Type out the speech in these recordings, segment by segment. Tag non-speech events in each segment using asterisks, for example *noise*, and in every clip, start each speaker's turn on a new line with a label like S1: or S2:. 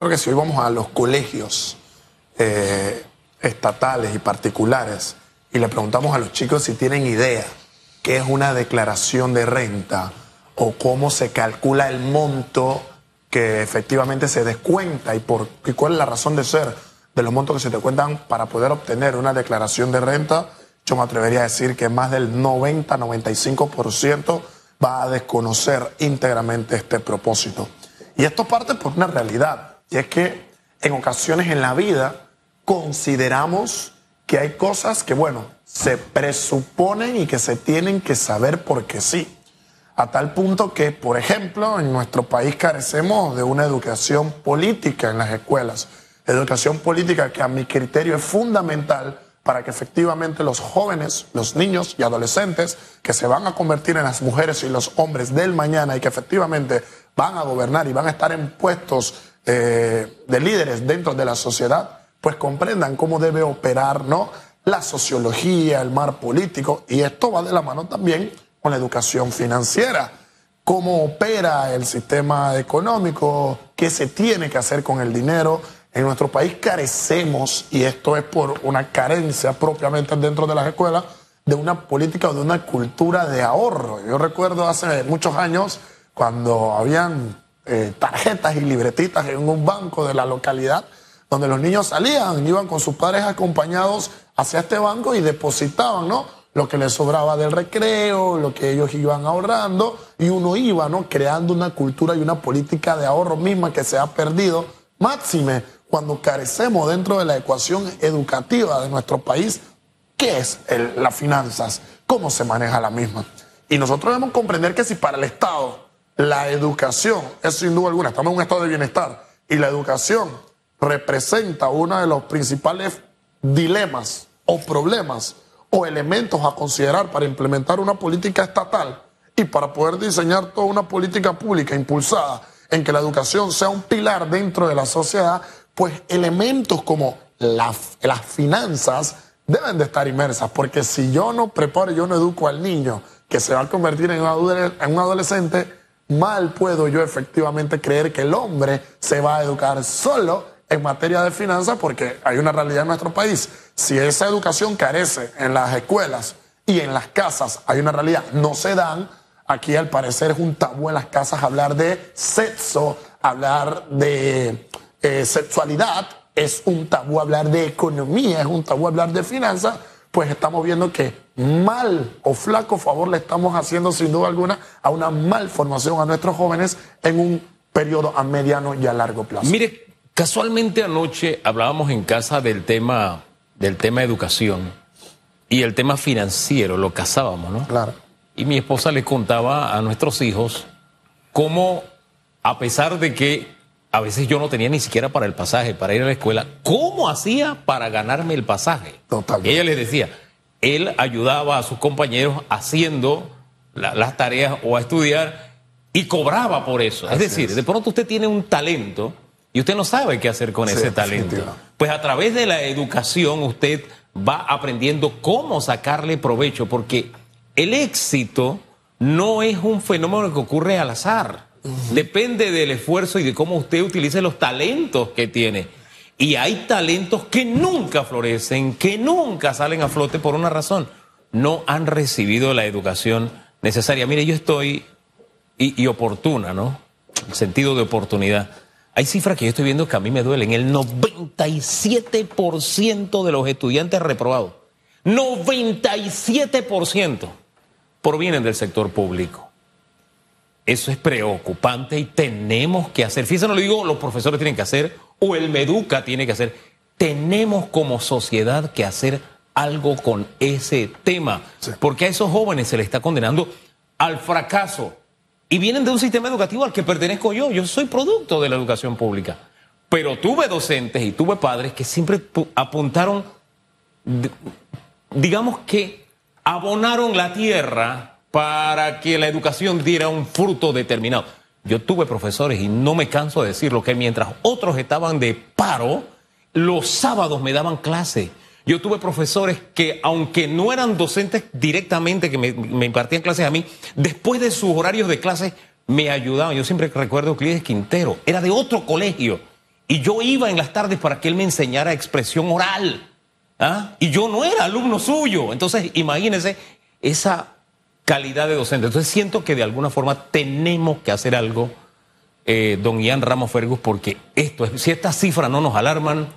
S1: Creo que si hoy vamos a los colegios eh, estatales y particulares y le preguntamos a los chicos si tienen idea qué es una declaración de renta o cómo se calcula el monto que efectivamente se descuenta y, cuál es la razón de ser de los montos que se te cuentan para poder obtener una declaración de renta, yo me atrevería a decir que más del 90-95% va a desconocer íntegramente este propósito. Y esto parte por una realidad, y es que en ocasiones en la vida consideramos que hay cosas que, bueno, se presuponen y que se tienen que saber porque sí. A tal punto que, por ejemplo, en nuestro país carecemos de una educación política en las escuelas. Educación política que a mi criterio es fundamental para que efectivamente los jóvenes, los niños y adolescentes que se van a convertir en las mujeres y los hombres del mañana y que efectivamente van a gobernar y van a estar en puestos eh, de líderes dentro de la sociedad, pues comprendan cómo debe operar ¿no? la sociología, el mar político, y esto va de la mano también con la educación financiera, cómo opera el sistema económico, qué se tiene que hacer con el dinero. En nuestro país carecemos, y esto es por una carencia propiamente dentro de las escuelas, de una política o de una cultura de ahorro. Yo recuerdo hace muchos años cuando habían eh, tarjetas y libretitas en un banco de la localidad, donde los niños salían, iban con sus padres acompañados hacia este banco y depositaban, ¿no? Lo que les sobraba del recreo, lo que ellos iban ahorrando, y uno iba, ¿no? Creando una cultura y una política de ahorro misma que se ha perdido. Máxime, cuando carecemos dentro de la ecuación educativa de nuestro país, ¿qué es las finanzas? ¿Cómo se maneja la misma? Y nosotros debemos comprender que si para el Estado la educación es sin duda alguna, estamos en un estado de bienestar, y la educación representa uno de los principales dilemas o problemas o elementos a considerar para implementar una política estatal y para poder diseñar toda una política pública impulsada en que la educación sea un pilar dentro de la sociedad, pues elementos como las finanzas deben de estar inmersas, porque si yo no preparo, yo no educo al niño que se va a convertir en un adolescente, mal puedo yo efectivamente creer que el hombre se va a educar solo en materia de finanzas porque hay una realidad en nuestro país. Si esa educación carece en las escuelas y en las casas, hay una realidad, no se dan. Aquí al parecer es un tabú en las casas hablar de sexo, hablar de eh, sexualidad, es un tabú hablar de economía, es un tabú hablar de finanzas, pues estamos viendo que mal o flaco favor le estamos haciendo sin duda alguna a una malformación a nuestros jóvenes en un periodo a mediano y a largo plazo.
S2: Mire, Casualmente anoche hablábamos en casa del tema, del tema educación y el tema financiero, lo casábamos, ¿no?
S1: Claro.
S2: Y mi esposa le contaba a nuestros hijos cómo, a pesar de que a veces yo no tenía ni siquiera para el pasaje, para ir a la escuela, ¿cómo hacía para ganarme el pasaje?
S1: Totalmente.
S2: ella les decía, él ayudaba a sus compañeros haciendo las tareas o a estudiar y cobraba por eso. es decir, de pronto usted tiene un talento y usted no sabe qué hacer con ese talento. Pues a través de la educación usted va aprendiendo cómo sacarle provecho, porque el éxito no es un fenómeno que ocurre al azar. Depende del esfuerzo y de cómo usted utilice los talentos que tiene. Y hay talentos que nunca florecen, que nunca salen a flote por una razón. No han recibido la educación necesaria. Mire, yo estoy, y, oportuna, ¿no? El sentido de oportunidad hay cifras que yo estoy viendo que a mí me duelen. El 97% de los estudiantes reprobados, 97% provienen del sector público. Eso es preocupante y tenemos que hacer. Fíjense, no lo digo, los profesores tienen que hacer o el Meduca tiene que hacer. Tenemos como sociedad que hacer algo con ese tema, porque a esos jóvenes se les está condenando al fracaso y vienen de un sistema educativo al que pertenezco yo. Yo soy producto de la educación pública. Pero tuve docentes y tuve padres que siempre apuntaron, digamos que abonaron la tierra para que la educación diera un fruto determinado. Yo tuve profesores, y no me canso de decirlo, que mientras otros estaban de paro, los sábados me daban clase. Yo tuve profesores que, aunque no eran docentes directamente que me, impartían clases a mí, después de sus horarios de clase me ayudaban. Yo siempre recuerdo Clides Quintero, era de otro colegio y yo iba en las tardes para que él me enseñara expresión oral. ¿ah? Y yo no era alumno suyo. Entonces, imagínense esa calidad de docente. Entonces, siento que de alguna forma tenemos que hacer algo, eh, don Ian Ramos Fergus, porque esto, si estas cifras no nos alarman,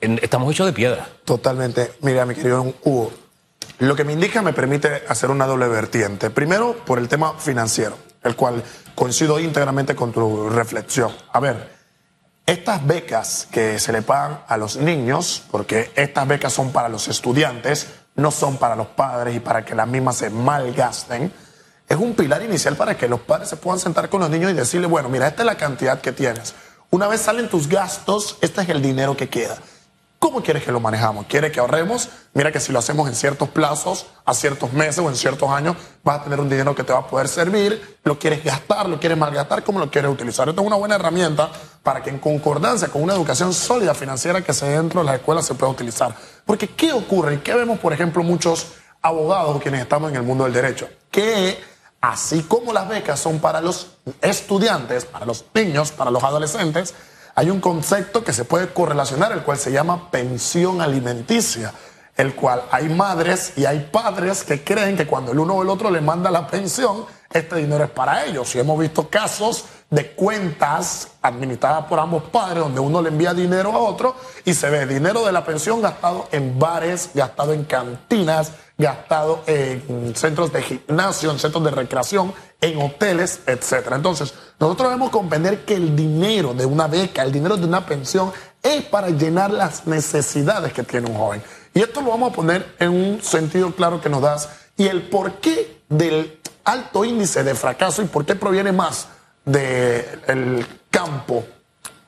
S2: estamos hechos de piedra.
S1: Totalmente. Mira, mi querido Hugo, lo que me indica me permite hacer una doble vertiente. Primero, por el tema financiero, el cual coincido íntegramente con tu reflexión. A ver, estas becas que se le pagan a los niños, porque estas becas son para los estudiantes, no son para los padres y para que las mismas se malgasten, es un pilar inicial para que los padres se puedan sentar con los niños y decirle, bueno, mira, esta es la cantidad que tienes. Una vez salen tus gastos, este es el dinero que queda. ¿Cómo quieres que lo manejamos? ¿Quiere que ahorremos? Mira que si lo hacemos en ciertos plazos, a ciertos meses o en ciertos años, vas a tener un dinero que te va a poder servir. ¿Lo quieres gastar? ¿Lo quieres malgastar? ¿Cómo lo quieres utilizar? Esto es una buena herramienta para que en concordancia con una educación sólida financiera que se dentro de las escuelas se pueda utilizar. Porque ¿qué ocurre? ¿Qué vemos, por ejemplo, muchos abogados quienes estamos en el mundo del derecho? Que así como las becas son para los estudiantes, para los niños, para los adolescentes, hay un concepto que se puede correlacionar, el cual se llama pensión alimenticia, el cual hay madres y hay padres que creen que cuando el uno o el otro le manda la pensión, este dinero es para ellos. Y hemos visto casos de cuentas administradas por ambos padres, donde uno le envía dinero a otro y se ve dinero de la pensión gastado en bares, gastado en cantinas, gastado en centros de gimnasio, en centros de recreación, en hoteles, etcétera. Entonces, nosotros debemos comprender que el dinero de una beca, el dinero de una pensión, es para llenar las necesidades que tiene un joven. Y esto lo vamos a poner en un sentido claro que nos das. Y el porqué del alto índice de fracaso y por qué proviene más del campo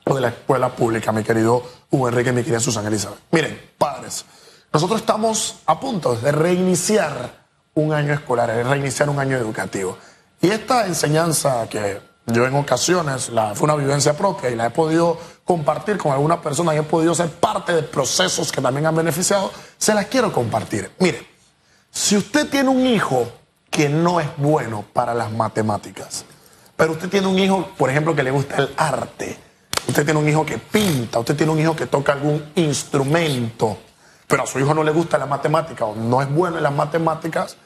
S1: o de la escuela pública, mi querido Hugo Enrique y mi querida Susana Elizabeth. Miren, padres, nosotros estamos a punto de reiniciar un año escolar, de reiniciar un año educativo. Y esta enseñanza que yo en ocasiones la, fue una vivencia propia y la he podido compartir con algunas personas y he podido ser parte de procesos que también han beneficiado, se las quiero compartir. Mire, si usted tiene un hijo que no es bueno para las matemáticas, pero usted tiene un hijo, por ejemplo, que le gusta el arte, usted tiene un hijo que pinta, usted tiene un hijo que toca algún instrumento, pero a su hijo no le gusta la matemática o no es bueno en las matemáticas,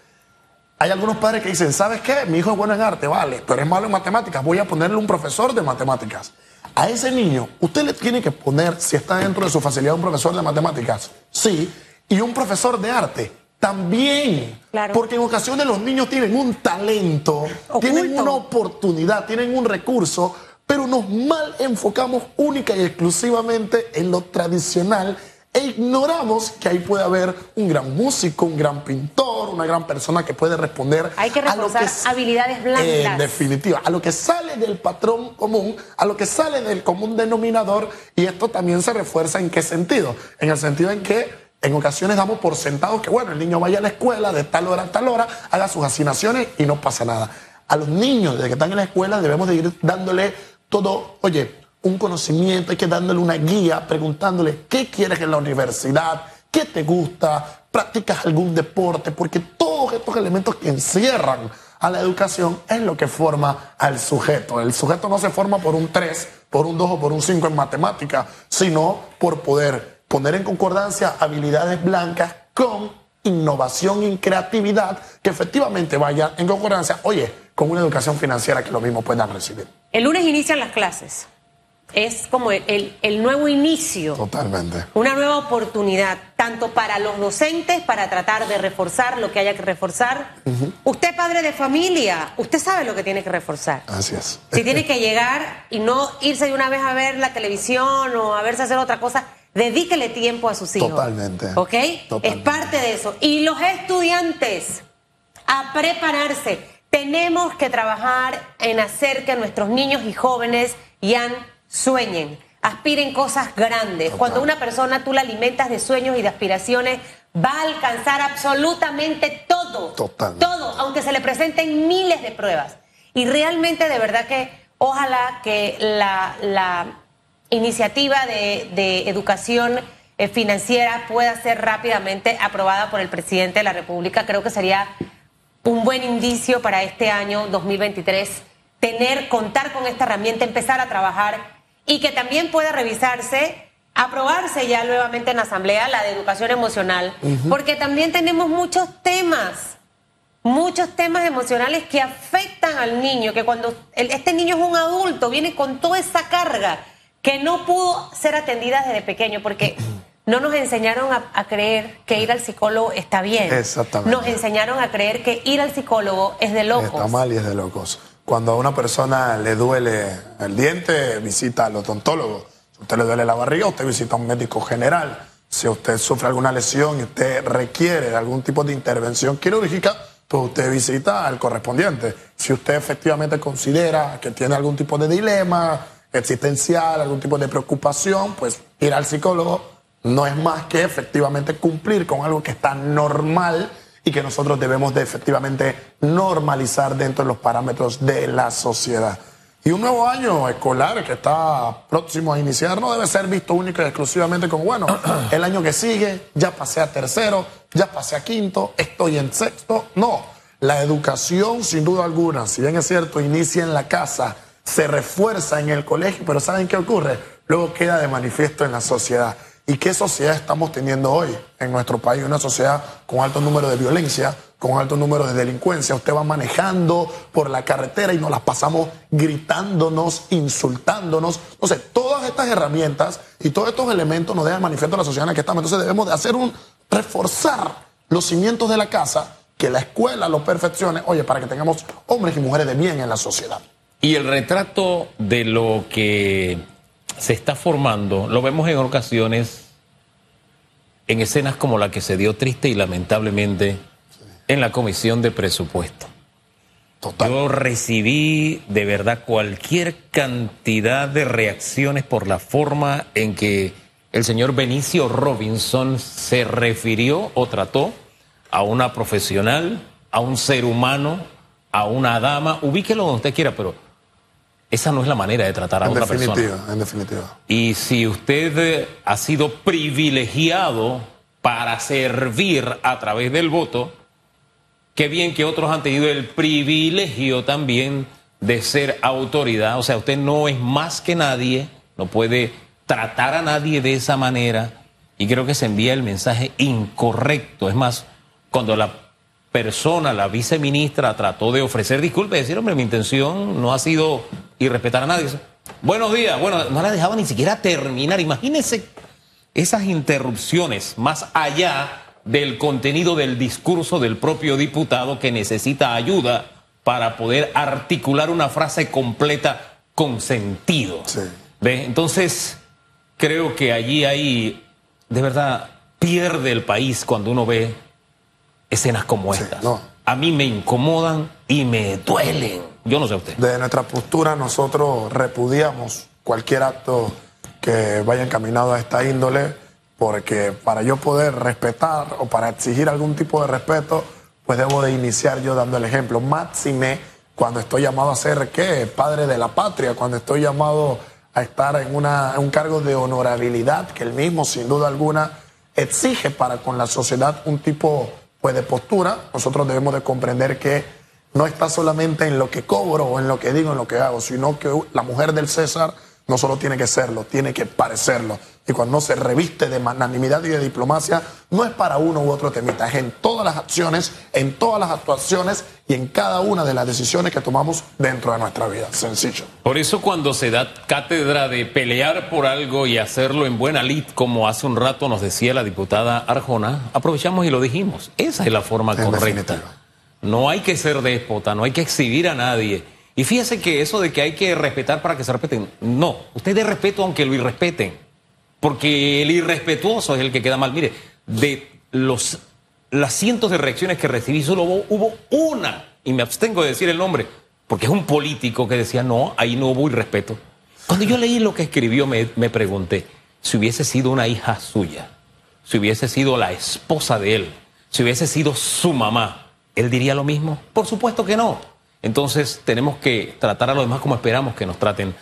S1: hay algunos padres que dicen, ¿sabes qué? Mi hijo es bueno en arte, vale, pero es malo en matemáticas, voy a ponerle un profesor de matemáticas. A ese niño, usted le tiene que poner, si está dentro de su facilidad, un profesor de matemáticas, sí, y un profesor de arte, también. Porque en ocasiones los niños tienen un talento, tienen una oportunidad, tienen un recurso, pero nos mal enfocamos única y exclusivamente en lo tradicional e ignoramos que ahí puede haber un gran músico, un gran pintor, una gran persona que puede responder
S3: Hay que reforzar habilidades blancas.
S1: En definitiva, a lo que sale del patrón común, a lo que sale del común denominador, y esto también se refuerza en qué sentido? En el sentido en que en ocasiones damos por sentado que, bueno, el niño vaya a la escuela de tal hora a tal hora, haga sus asignaciones y no pasa nada. A los niños, desde que están en la escuela, debemos de ir dándole todo, oye, un conocimiento, hay que dándole una guía, preguntándole qué quieres en la universidad, qué te gusta, practicas algún deporte, porque todos estos elementos que encierran a la educación es lo que forma al sujeto. El sujeto no se forma por un 3, por un 2 o por un 5 en matemática, sino por poder poner en concordancia habilidades blancas con innovación y creatividad que efectivamente vaya en concordancia, oye, con una educación financiera que lo mismo puedan recibir.
S3: El lunes inician las clases es como el, el, nuevo inicio.
S1: Totalmente.
S3: Una nueva oportunidad, tanto para los docentes, para tratar de reforzar lo que haya que reforzar. Usted, padre de familia, usted sabe lo que tiene que reforzar.
S1: Así es.
S3: Si tiene que llegar y no irse de una vez a ver la televisión o a verse hacer otra cosa, dedíquele tiempo a sus hijos.
S1: Totalmente.
S3: ¿Ok? Es parte de eso. Y los estudiantes, a prepararse. Tenemos que trabajar en hacer que nuestros niños y jóvenes ya sueñen, aspiren cosas grandes. Cuando una persona tú la alimentas de sueños y de aspiraciones, va a alcanzar absolutamente todo. Todo, aunque se le presenten miles de pruebas. Y realmente, de verdad que ojalá que la, iniciativa de, educación eh, financiera pueda ser rápidamente aprobada por el presidente de la República. Creo que sería un buen indicio para este año 2023 tener, contar con esta herramienta, empezar a trabajar y que también pueda revisarse, aprobarse ya nuevamente en la Asamblea la de Educación Emocional, porque también tenemos muchos temas, muchos temas emocionales que afectan al niño, que cuando este niño es un adulto, viene con toda esa carga que no pudo ser atendida desde pequeño, porque no nos enseñaron a, creer que ir al psicólogo está bien.
S1: Exactamente.
S3: Nos enseñaron a creer que ir al psicólogo es de locos.
S1: Está mal y es de locos. Cuando a una persona le duele el diente, visita al odontólogo. Si a usted le duele la barriga, usted visita a un médico general. Si usted sufre alguna lesión y usted requiere algún tipo de intervención quirúrgica, pues usted visita al correspondiente. Si usted efectivamente considera que tiene algún tipo de dilema existencial, algún tipo de preocupación, pues ir al psicólogo no es más que efectivamente cumplir con algo que está normal y que nosotros debemos de efectivamente normalizar dentro de los parámetros de la sociedad. Y un nuevo año escolar que está próximo a iniciar no debe ser visto único y exclusivamente como, bueno, *clears throat* el año que sigue, ya pasé a tercero, ya pasé a quinto, estoy en sexto. No, la educación sin duda alguna, si bien es cierto, inicia en la casa, se refuerza en el colegio, pero ¿saben qué ocurre? Luego queda de manifiesto en la sociedad. ¿Y qué sociedad estamos teniendo hoy en nuestro país? Una sociedad con alto número de violencia, con alto número de delincuencia. Usted va manejando por la carretera y nos las pasamos gritándonos, insultándonos. Entonces, todas estas herramientas y todos estos elementos nos dejan manifiesto a la sociedad en la que estamos. Entonces, debemos de hacer un reforzar los cimientos de la casa, que la escuela lo perfeccione, oye, para que tengamos hombres y mujeres de bien en la sociedad.
S2: Y el retrato de lo que se está formando, lo vemos en ocasiones en escenas como la que se dio triste y lamentablemente en la comisión de presupuesto. Yo recibí de verdad cualquier cantidad de reacciones por la forma en que el señor Benicio Robinson se refirió o trató a una profesional, a un ser humano, a una dama, ubíquelo donde usted quiera, pero esa no es la manera de tratar a
S1: en
S2: otra persona.
S1: En definitiva.
S2: Y si usted eh, ha sido privilegiado para servir a través del voto, qué bien que otros han tenido el privilegio también de ser autoridad. O sea, usted no es más que nadie, no puede tratar a nadie de esa manera. Y creo que se envía el mensaje incorrecto. Es más, cuando la persona, la viceministra, trató de ofrecer disculpas y decir, hombre, mi intención no ha sido irrespetar a nadie. Buenos días, bueno, no la dejaba ni siquiera terminar. Imagínense esas interrupciones más allá del contenido del discurso del propio diputado que necesita ayuda para poder articular una frase completa con sentido. Entonces, creo que allí hay, de verdad, pierde el país cuando uno ve escenas como estas. A mí me incomodan y me duelen. Yo no sé usted.
S1: De nuestra postura, nosotros repudiamos cualquier acto que vaya encaminado a esta índole, porque para yo poder respetar o para exigir algún tipo de respeto, pues debo de iniciar yo dando el ejemplo. Máxime cuando estoy llamado a ser, ¿qué? Padre de la patria, cuando estoy llamado a estar en, una, en un cargo de honorabilidad que el mismo, sin duda alguna, exige para con la sociedad un tipo pues de postura, nosotros debemos de comprender que no está solamente en lo que cobro o en lo que digo, en lo que hago, sino que la mujer del César no solo tiene que serlo, tiene que parecerlo. Y cuando se reviste de magnanimidad y de diplomacia, no es para uno u otro temita, es en todas las acciones, en todas las actuaciones y en cada una de las decisiones que tomamos dentro de nuestra vida. Sencillo.
S2: Por eso cuando se da cátedra de pelear por algo y hacerlo en buena lid, como hace un rato nos decía la diputada Arjona, aprovechamos y lo dijimos. Esa es la forma correcta. No hay que ser déspota, no hay que exhibir a nadie. Y fíjese que eso de que hay que respetar para que se respeten, no, usted de respeto aunque lo irrespeten, porque el irrespetuoso es el que queda mal. Mire, de los las cientos de reacciones que recibí, solo hubo, una, y me abstengo de decir el nombre, porque es un político que decía, no, ahí no hubo irrespeto. Cuando yo leí lo que escribió, me, me pregunté, si hubiese sido una hija suya, si hubiese sido la esposa de él, si hubiese sido su mamá, ¿él diría lo mismo? Por supuesto que no. Entonces tenemos que tratar a los demás como esperamos que nos traten